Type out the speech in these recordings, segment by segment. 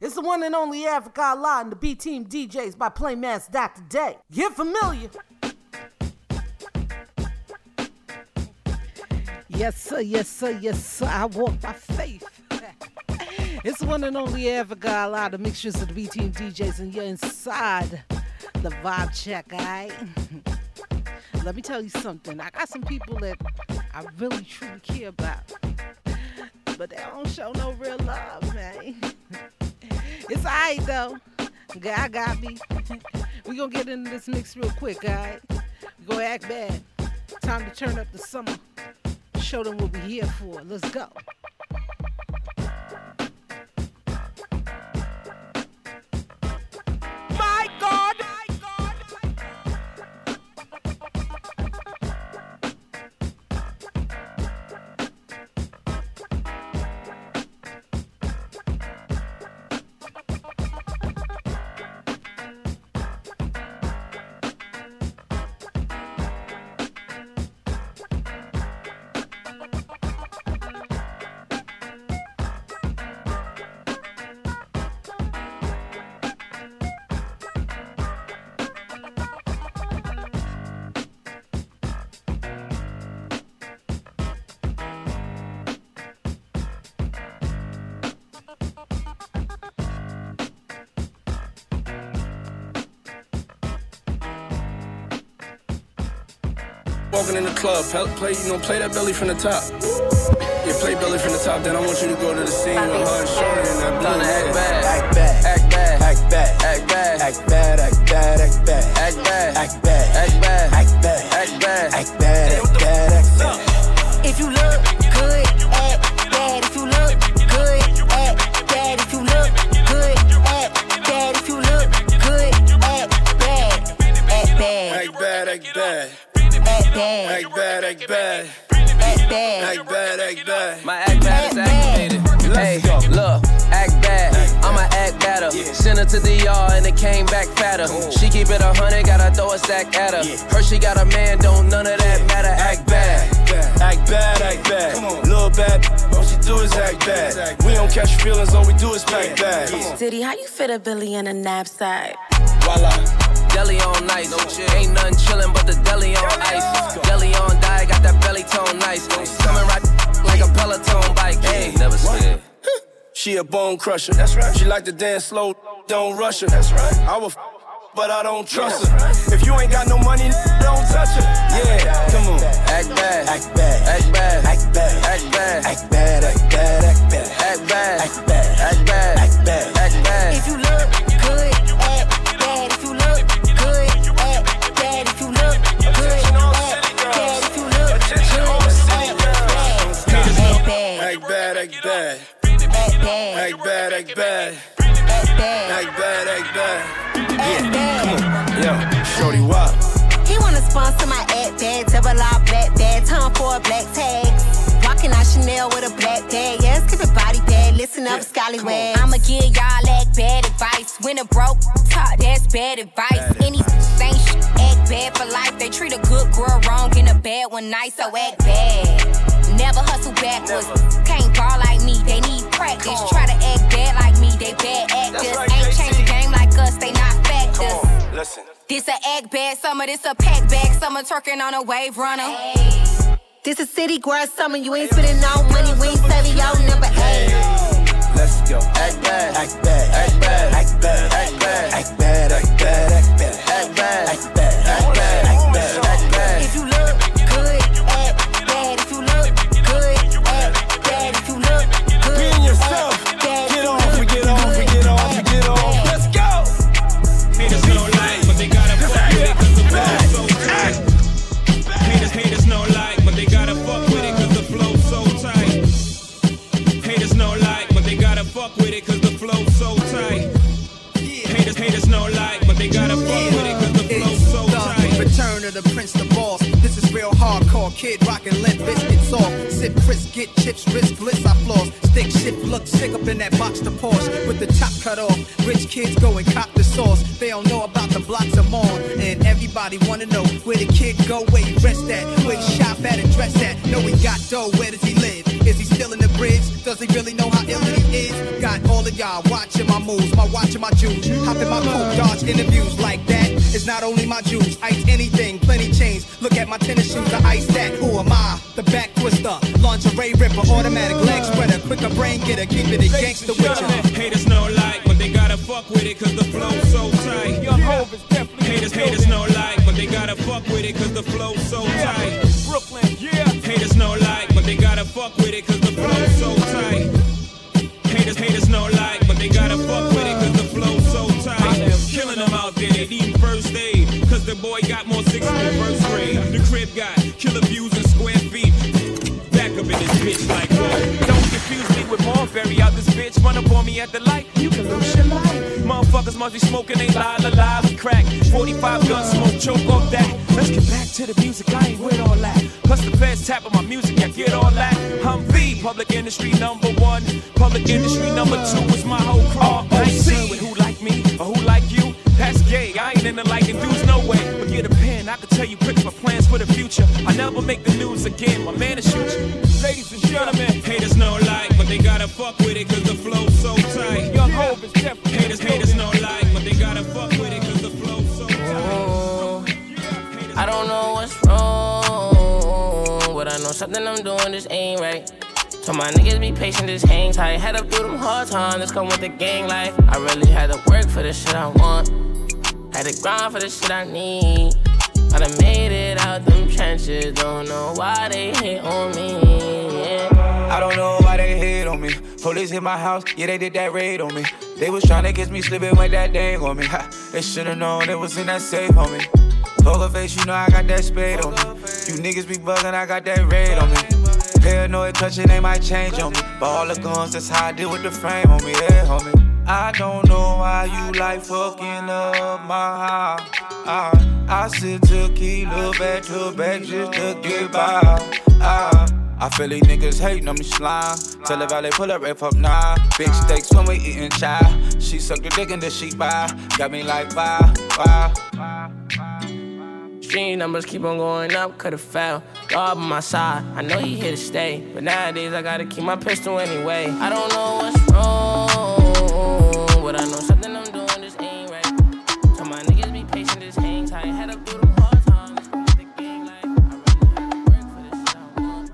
It's the one and only Africa Allah and the B Team DJs by Playmaster Dr. Day. Get familiar. Yes, sir, yes, sir, yes, sir. I walk by faith. it's the one and only Africa Allah, the mixtures of the B Team DJs, and you're inside the vibe check, alright? Let me tell you something. I got some people that I really truly care about, but they don't show no real love, man. It's alright though. God got me. we gonna get into this mix real quick, alright? We gonna act bad. Time to turn up the summer. Show them what we here for. Let's go. Walking in the club, play, you know, play that belly from the top. Yeah, play belly from the top, then I want you to go to the scene with her and Shorty and that blue act bad, act bad, act bad, act bad, act bad, act bad, act bad, act bad, act bad, act bad, act bad, act bad, act bad, act bad, act bad, act bad. If you look Hey, look, act bad. I'ma act better. Send her to the yard and it came back fatter. She keep it a hundred, gotta throw a sack at her. Her she got a man, don't none of that matter. Act bad. Act bad, act bad. Come on. Little bad, all she do is act bad. We don't catch feelings, all we do is pack bad. Diddy, how you fit a Billy in a knapsack? Voila deli on nice. No chill. Ain't nothing chillin' but the deli on ice. Deli on diet, got that belly tone nice. Coming right like a Peloton bike. Hey, never scared. She a bone crusher. That's right. She like to dance slow, don't rush her. That's right. I will, but I don't trust her. If you ain't got no money, don't touch her. Yeah, come on. Act bad, act bad, act bad, act bad, act bad, act bad, act bad, act bad, act bad, act bad, act bad, act bad, act bad. If you Act bad, act bad. Act bad, act bad. Yeah, come on. Yo, shorty, what? He wanna sponsor my act bad, double R black bag, time for a black tag. Walking out Chanel with a black bag, yes, keep it body bad, listen up, scallywag. I'ma give y'all act bad advice. When a broke talk, that's bad advice. Any ain't sh- act bad for life. They treat a good girl wrong and a bad one nice, so act bad. Never hustle backwards. Can't ball like me, they need practice. Try to act bad like me, they bad actors. Right, Ain't changed the game like us, they not factors. Listen. This a act bad summer, this a pack bag summer, twerking on a wave runner. Hey. This a city girl summer, you ain't spending no money, we ain't saving your number eight. Let's go. Act bad, act bad, act bad, act bad, act bad, act bad, act bad, act bad, act bad, Hey, kid rockin' Limp Bizkits off. Sip crisp, get chips, risk bliss, I floss. Stick shift, look sick up in that Boxster Porsche with the top cut off. Rich kids go and cop the sauce. They don't know about the blocks I'm on. And everybody wanna know where the kid go, where he rest at, where he shop at and dress at. Know he got dough, where does he live? Is he still in the bridge? Does he really know how ill he is? Got all of y'all watching my moves, my watch and my jewels. Hop in my coupe, dodge interviews like that. It's not only my jewels, ice anything, plenty chains. Look at my tennis shoes, the ice that. Who am I? The back twister, lingerie ripper, automatic leg spreader, quicker brain getter, keep it a gangster with ya. Haters no like, but they gotta fuck with it cause the flow's so tight. Young Hov is definitely Haters, haters no like, but they gotta fuck with it cause the flow's so tight. Brooklyn, yeah. Haters no like, but they gotta fuck with it cause bitch. Run up on me at the light, you can lose your life. Motherfuckers must be smoking, they lie, lie, lie, crack. 45 gun smoke, choke off that. Let's get back to the music, I ain't with all that. Plus the feds tapping my music, I get all that. I'm V, public industry number one. Public industry number two is my whole crew. Oh, I ain't dealing with who like me or who like you. That's gay, I ain't in into liking dudes, no way. But get a pen, I can tell you quick my plans for the future. I never make the news again, my man something I'm doing just ain't right. So my niggas be patient, just hang tight. Had to through them hard times, just come with the gang life. I really had to work for the shit I want. Had to grind for the shit I need. I done made it out them trenches, don't know why they hate on me. Yeah. I don't know why they hate on me. Police hit my house, yeah, they did that raid on me. They was tryna catch me slipping with that dang on me. Ha, they should've known it was in that safe me. Poker face, you know I got that spade on me. You niggas be bugging, I got that red on me. Paranoid touching, they might change on me. But all the guns, that's how I deal with the frame on me, yeah, homie. I don't know why you like fucking up my house. I, I sit tequila back to back just to get by. I, I feel these niggas hating on me slime. Tell the valley pull up, rip up nine. Big steaks when we eating chai. She suck the dick and then she buy. Got me like bye, bye. Stream numbers keep on going up, could've fell. God on my side, I know he here to stay. But nowadays I gotta keep my pistol anyway. I don't know what's wrong, but I know something I'm doing just ain't right. So my niggas be patient, just hang tight. Had to through them hard times, the gang life. I really had to work for this shit I want.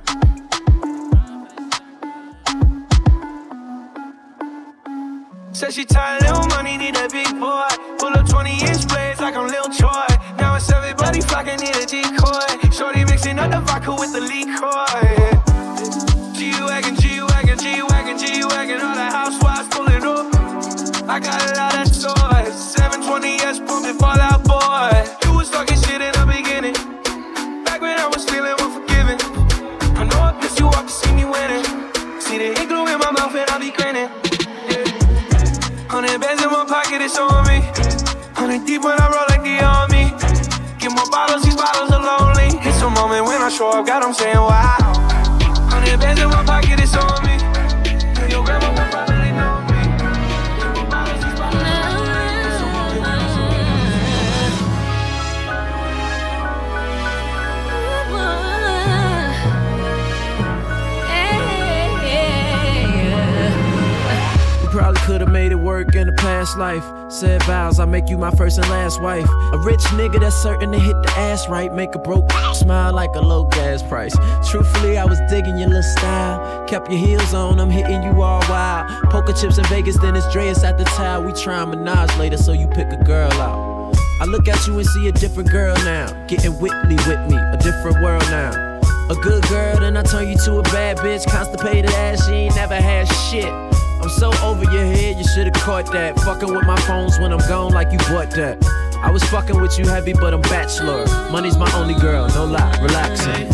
Said she tired, little money, need a big boy. Pull up 20 inch blades like I'm Lil Troy. Flocking, need a decoy. Shorty mixing up the vodka with the liquor. G-Wagon, G-Wagon, G-Wagon, G-Wagon, all the housewives pulling up. I got a lot of toys. 720S pumping Fallout Boy. You was talking shit in the beginning. Back when I was feeling unforgiving. I know I pissed you off to see me winning. See the igloo in my mouth and I be grinning. Hundred bands in my pocket, it's on me. Hundred deep when I roll. Get more bottles, these bottles are lonely. It's a moment when I show up, God, I'm saying wow. Hundred bands in my pocket, it's on me. Probably could have made it work in a past life. Said vows, I make you my first and last wife. A rich nigga that's certain to hit the ass right. Make a broke smile like a low gas price. Truthfully, I was digging your little style. Kept your heels on, I'm hitting you all wild. Poker chips in Vegas, then it's Dreas at the tile. We try Minaj later, so you pick a girl out. I look at you and see a different girl now. Getting Whitley with me, a different world now. A good girl, then I turn you to a bad bitch. Constipated ass, she ain't never had shit. I'm so over your head, you should've caught that. Fucking with my phones when I'm gone, like you bought that. I was fucking with you heavy, but I'm bachelor. Money's my only girl, no lie, relaxing.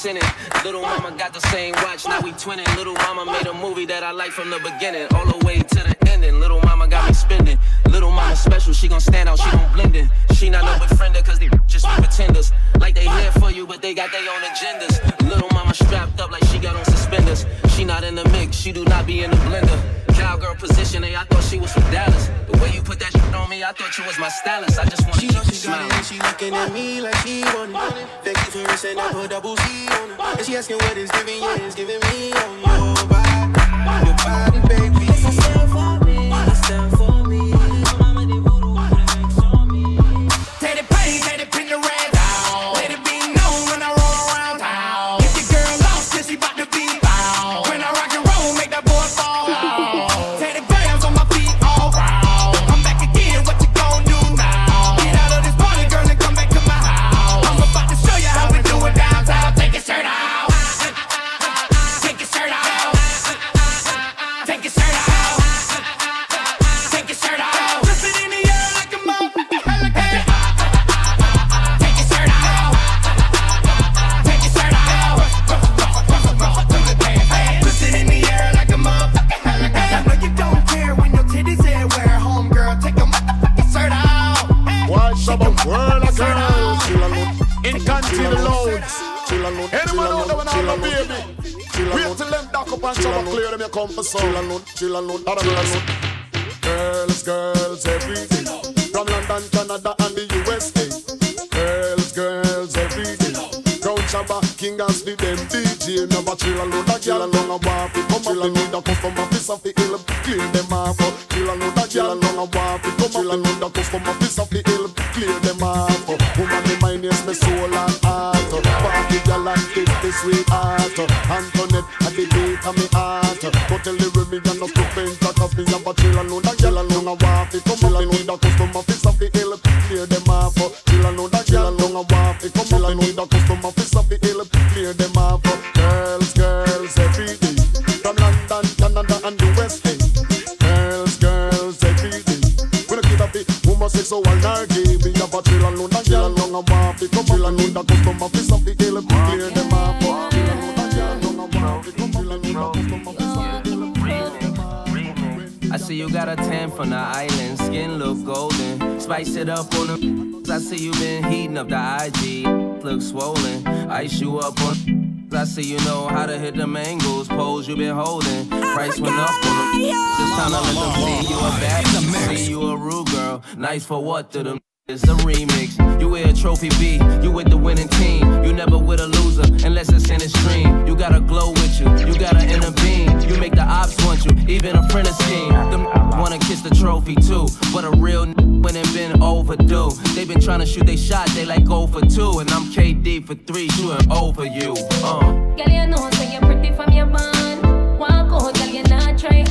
Sinning. Little mama got the same watch, now we twinning. Little mama made a movie that I like from the beginning, all the way to the ending. Little mama got me spending. Little mama special, she gon' stand out, she gon' blend in. She not no befriender, cause they just be pretenders. Like they here for you, but they got their own agendas. Little mama strapped up like she got on suspenders. She not in the mix, she do not be in the blender. Cowgirl position, hey, I thought she was from Dallas. The way you put that shit on me, I thought you was my stylist. I just wanna She keep know you she got smiling. it and she looking at me like she want it. Thank you for resting, I put double Z on it. And she asking what it's giving, yeah, it's giving me on your body. Shovel clear them you come for some. Chill and load. Girls, girls every day. From London, Canada and the USA. Girls, girls every day. Crown Shabba, King as the them DJ Never chill and load a girl along a It come up, they need a custom office of the hill Clear them off Chill and load a girl along a It come up, they need a custom office of the hill Clear them off Woman, the mind is my soul and heart Party girl and kiss the sweetheart Antoinette, We have a chill and a girl come up, they need a custom office of the Clear them off Chill and a girl come up, they need a custom office of the hill I see you got a tan from the island, skin look golden. Spice it up on the. I see you been heating up the IG, look swollen. Ice you up on. I see you know how to hit the angles, pose you been holding. Price went up on them. Just time to let them see you a bad, see you a rude girl. Nice for what to them. It's a remix. You wear a trophy B, you with the winning team. You never with a loser unless it's in a stream. You got a glow with you, you got an inner beam. You make the ops want you, even a friend of scheme. Them wanna kiss the trophy too, but a real when it been overdue. They been trying to shoot they shot, they like go for two, and I'm KD for three, shooting over you. Uh. Girl, you know, say you're pretty from your. Walk girl, you not try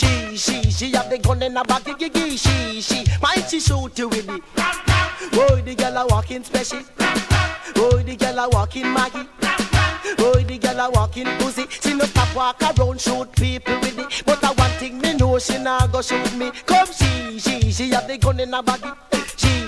She, she, she have the gun in her back, gigi, she, she, might she shoot you with it. Boy, the girl a walking special. Boy, the girl a walking Maggie. Boy, the girl a walking pussy. She no stop walk around shoot people with it. But I one thing me know she not go shoot me. Come she, she, she have the gun in her body.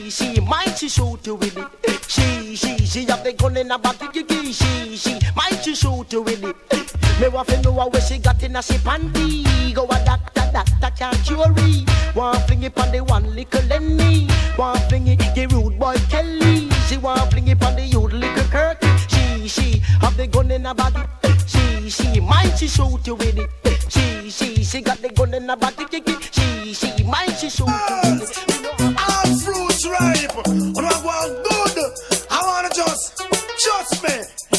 She, she, mind she shoot you with it. She, she, she have the gun in her body. She, she, mind she shoot you with it. Me want to know where she got in a she panty. Go oh, a doctor, doctor can't it. Want fling it on the one little Lenny. Want fling it, the rude boy Kelly. She want fling it on the youth little Kirk. She, she have the gun in her body. She, she, mind she shoot you with it. She, she, she got the gun in her body. She, she, mind she shoot you with it. Fruits ripe. When I want good, I wanna just trust me.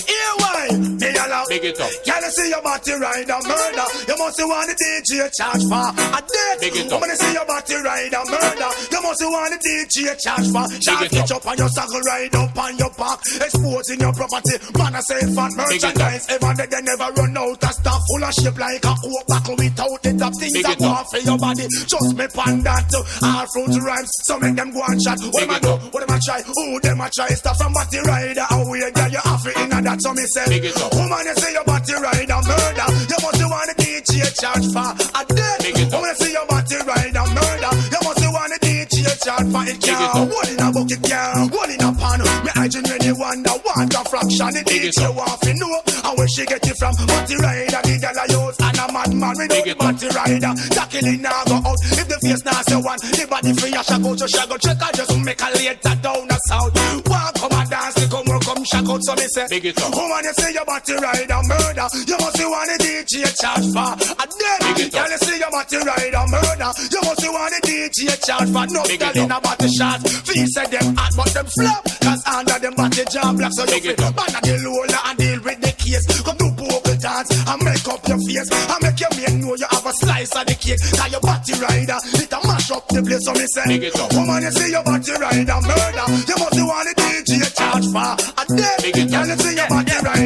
Here why? Me allow. Big it up. Can you see your body ride a murder? You must want the DJ charge for a date. Big it up. gonna see your body ride a murder. You must want the DJ charge for. Shot it up on your saddle, ride up on your back, exposing your property. Man, I say fat merchandise. Ever they, they never run out of stuff full of shape like a coke buckle without the top things Big that it go up. off for your body. Just me pan that. All fruit rhymes, so make them go and chat. What am I do? What am I try? Who them I try? Stuff from body rider. How we girl you have it in that. So me say, Big it up. woman you say your body rider murder. You must want the DJ charge for a day. Big it up. Woman you say your body rider murder. You must want the DJ charge for it. Big it up. one in a bucket, girl, one in a pan. Me I genuinely wonder what a fraction it Big is. it You up. want to know and where she get it from? Body rider, the girl I use and a madman no it up. body rider. Tackling now go out. If the face now say one, the body free, I shall go to shall go check. I just make a later down the south. One come and dance, come work, come shack out. So me say, Big it up. Woman, you say your body rider murder. You must be one the DJ charge for. A dead Big it up. you say your body rider murder. You must be one the DJ charge for. No girl in a body shot. Feel say them hot, but them flop. Cause under them body jam black. So you feel ban the lola and deal with the case. Come do vocal dance and make up your face. And make your man know you have a slice of the cake. Cause your body rider, it a mash up the place. So me say, Big it up. woman, you see your body rider murder. You must be one the DJ charge for. A dead Big it up. girl, you say your body rider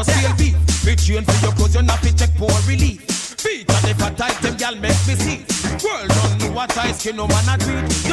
no stale beef. Fit you for your clothes, you not fit check poor relief. Feet and if I tight them, girl make me see. World don't know what I skin, no man a treat.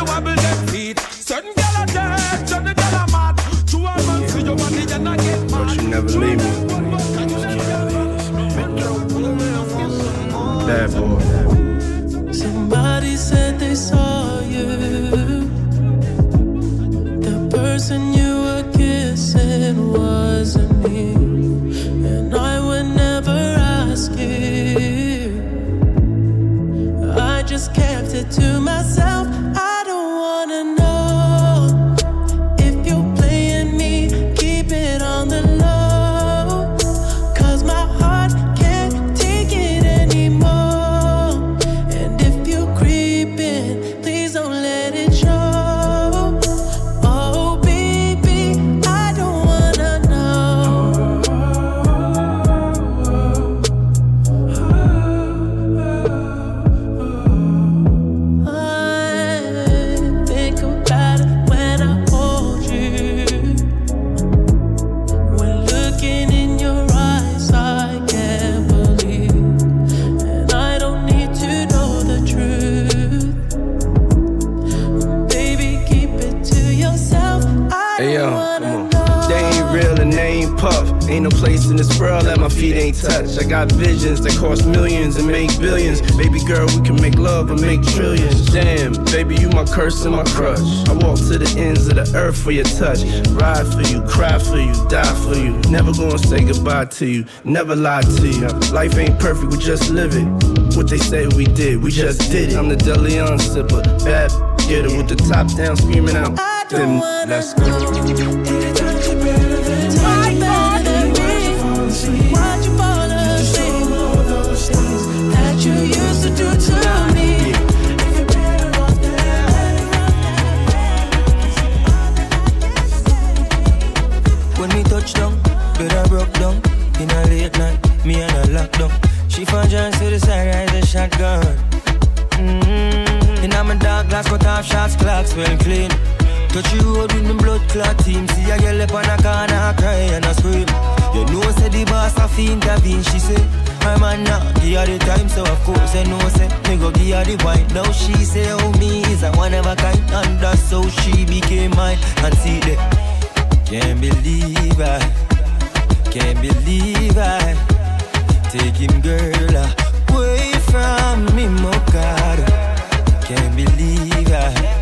for your touch. Ride for you, cry for you, die for you. Never gonna say goodbye to you, never lie to you. Life ain't perfect, we just live it. What they say we did, we just did it. I'm the Deleon sipper, bad getter with the top down, screaming out. Then let's go. night, me and her locked up. She found drugs to the side, right, a shotgun. Mm-hmm. And I'm a dark glass, cut off shots, clocks well clean. Touch you road with me blood clot team. See a girl up on a corner, cry and I scream. You know, said the boss a fiend, a fiend, she say. My man now, give her the time, so of course I know, say. Me go give her the wine. Now she say, oh me is a one of a kind. And that's how she became mine. And see that, can't believe I can't believe I take him, girl, away from me, oh God. Can't believe I.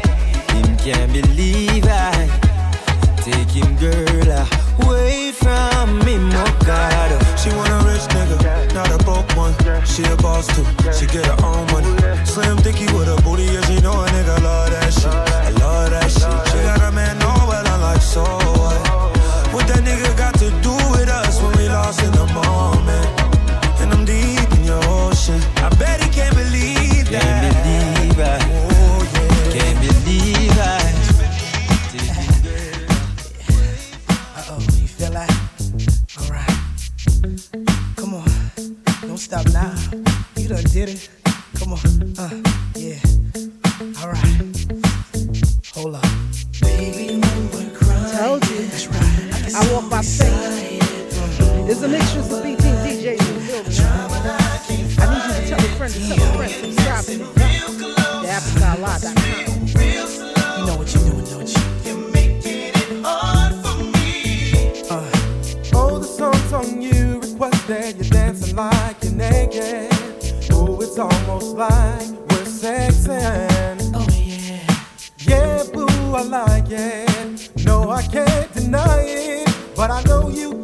but I know you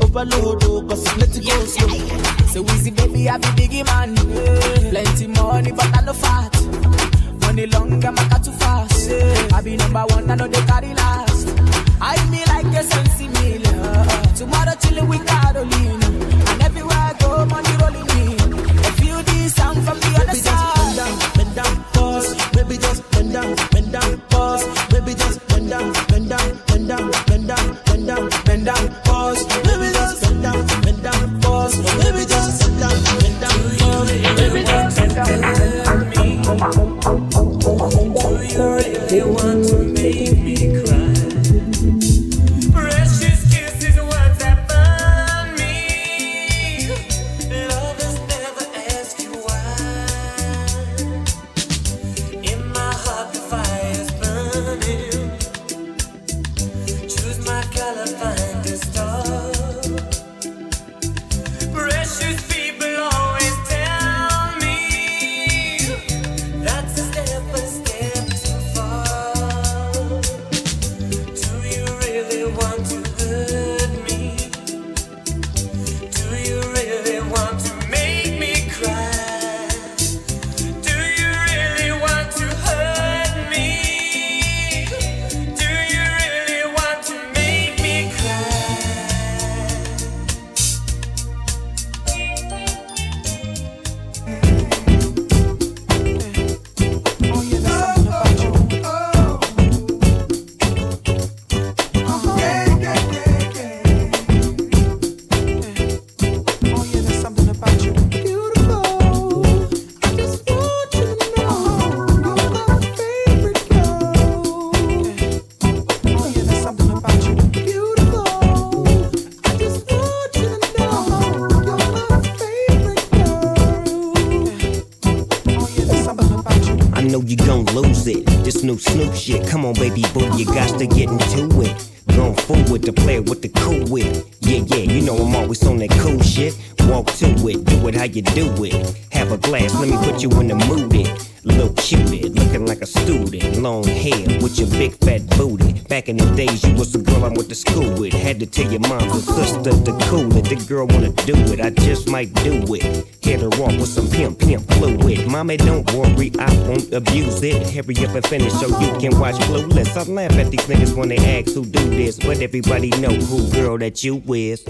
Overload, oh, cause I'm let it go slow. So easy, baby, I be biggie man. Plenty money, but I no fat. Money long, I'm not too fast. I be number one, I know they carry last. I me like a sensi million. Tomorrow chillin' with Carolina. Snoop shit. Come on, baby boo, you got to get into it. Gone forward to play with the cool wit. Yeah, yeah, you know I'm always on that cool shit. Walk to it, do it how you do with your big fat booty. Back in the days, you was the girl I went to school with. Had to tell your mom or sister to cool it. The girl wanna do it, I just might do it. Hit her off with some pimp, pimp fluid. Mommy, don't worry, I won't abuse it. Hurry up and finish so you can watch Clueless. I laugh at these niggas when they ask who do this, but everybody know who girl that you is.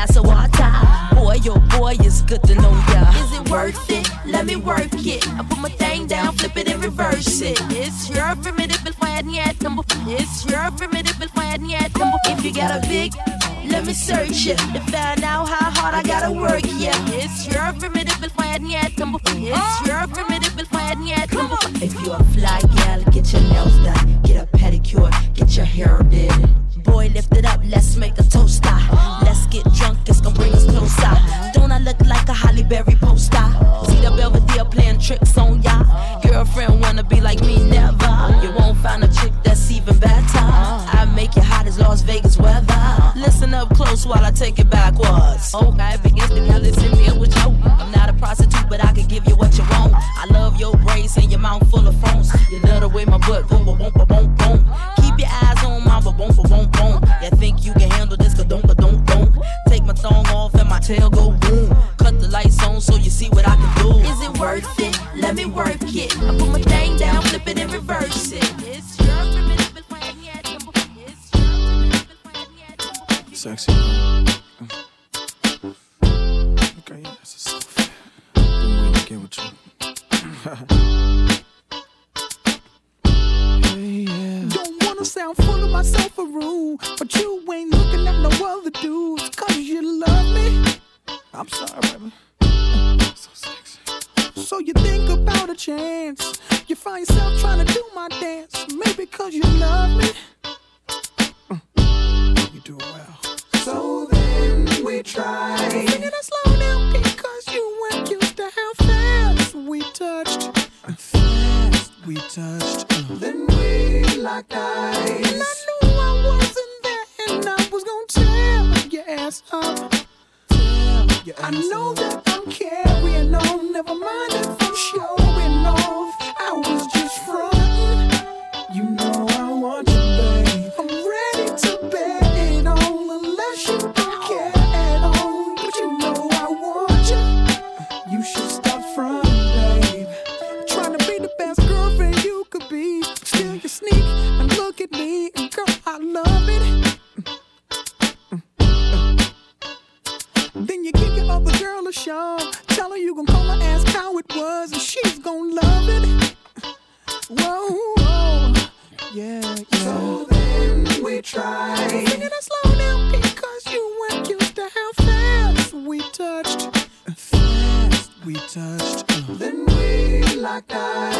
glass of water. Boy, yo, oh boy, it's good to know ya. Is it worth it? Let me work it. I put my thing down, flip it and reverse it. It's your primitive if I hadn't yet tumble. It's your primitive if I hadn't yet tumble. If you got a big, let me search it to find out how hard I gotta work. Yeah, it's your primitive if I hadn't yet tumble. It's your primitive if I hadn't tumble. If you a fly gal, get your nails done, get a pedicure, get your hair did. Boy, lift it up, let's make a toaster. Ah. Let's get drunk, it's gonna bring us closer. Don't I look like a Halle Berry poster? See the Belvedere playing tricks on ya. Girlfriend wanna be like me, never. You won't find a chick that's even better. I make you hot as Las Vegas weather. Listen up close while I take it backwards. Okay, begins to now listen to me with you. I'm not a prostitute, but I can give you what you want. I love your braids and your mouth full of phones. You love the way my butt boom, boom, boom, boom, boom. You think you can handle this? Ka don't, ka don't, don't. Take my thong off and my tail go boom. Cut the lights on so you see what I can do. Is it worth it? Let me work it. I put my thing down, flip it and reverse it. It's your formidable plan. Sexy. Okay, yeah, that's a soft. Been waiting to get with you. be. You sneak and look at me, and girl, I love it. Then you give your other girl a shove. Tell her you gon' call her, ask how it was, and she's gon' love it. Whoa, whoa. yeah, yeah. So then we try. Singing it slow down because you weren't used to how fast we touched. Fast we touched. Then we locked eyes.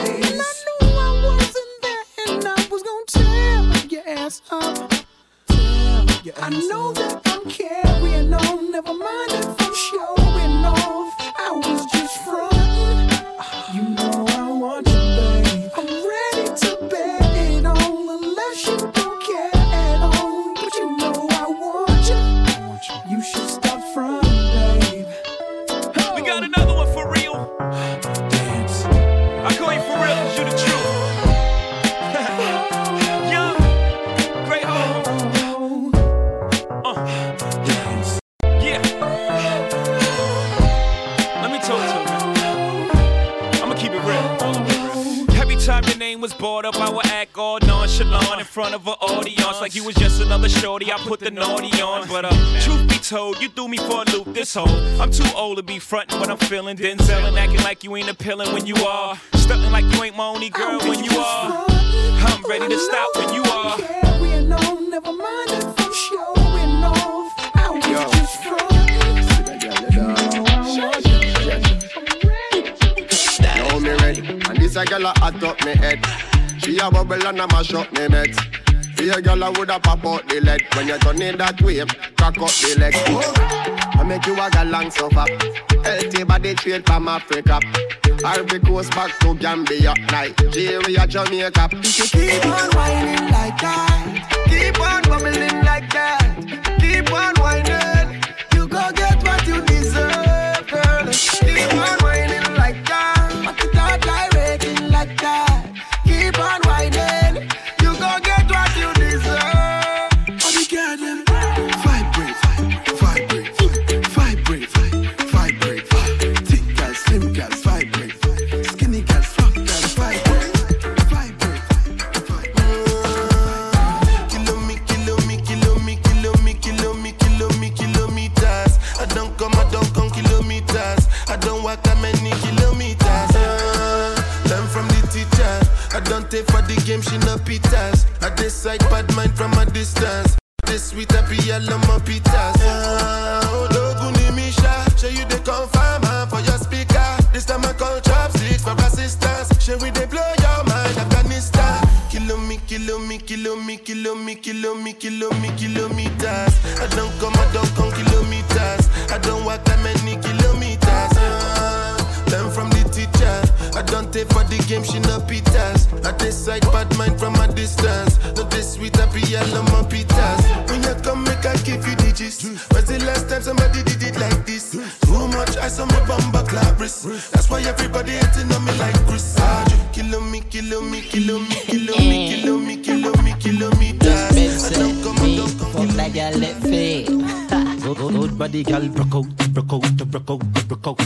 Know time your name was brought up, I would act all nonchalant in front of an audience like you was just another shorty. I put the naughty on, but uh, truth be told, you threw me for a loop this whole. I'm too old to be frontin' what I'm feeling, Denzel and acting like you ain't appealing when you are, stuntin' like you ain't my only girl when you are. I'm ready to stop when you are. Carrying on, never mind if I'm showing off. I was just Now this a gyal a hot up me head. She a bubble and a mash up me meds. See a gyal a woulda pop out the lead when you turn in that wave, crack up the leg. I make you a galang suffer. Healthy body straight from Africa. Ivory Coast back to Gambia, Nigeria, Jamaica. If you keep on whining like that, keep on bubbling like that, keep on whining, you go get what you deserve, girl. Keep on body, out, broke out, broke out.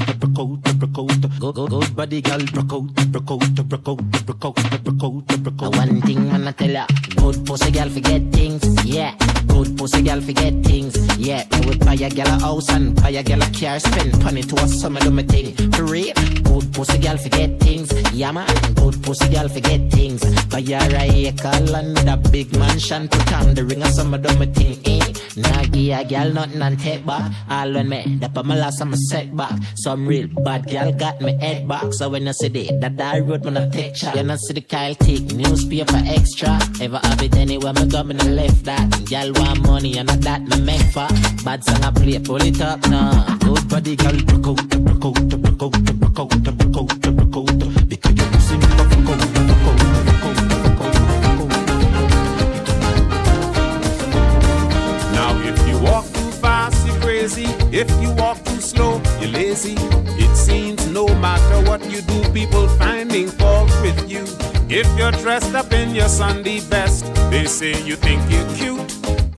Good, good, good body, out, broke out, broke out, broke out. One thing I'ma tell ya, good pussy girl forget things, yeah. Good pussy girl forget things, yeah. Me would buy a girl a house and buy a girl a car, spend money to a summer do my thing. For real, good pussy girl forget things, yeah man. Good pussy girl forget things. Buy a acre with a big mansion, put on the ring of summer do my thing, eh. Nah give a girl nothing and take back. All when me, the my last I'm a setback. Some real bad girl got me head back. So when I see the that I road when I take shot. You know see the Kyle take newspaper extra. Ever have it anywhere me me no left that. Girl want money and not that me make for. Bad song I play, pull it up now. Good body girl, broke out, broke out, broke out, broke out, broke out, broke out. If you walk too slow, you're lazy. It seems no matter what you do, people finding fault with you. If you're dressed up in your Sunday best, they say you think you're cute.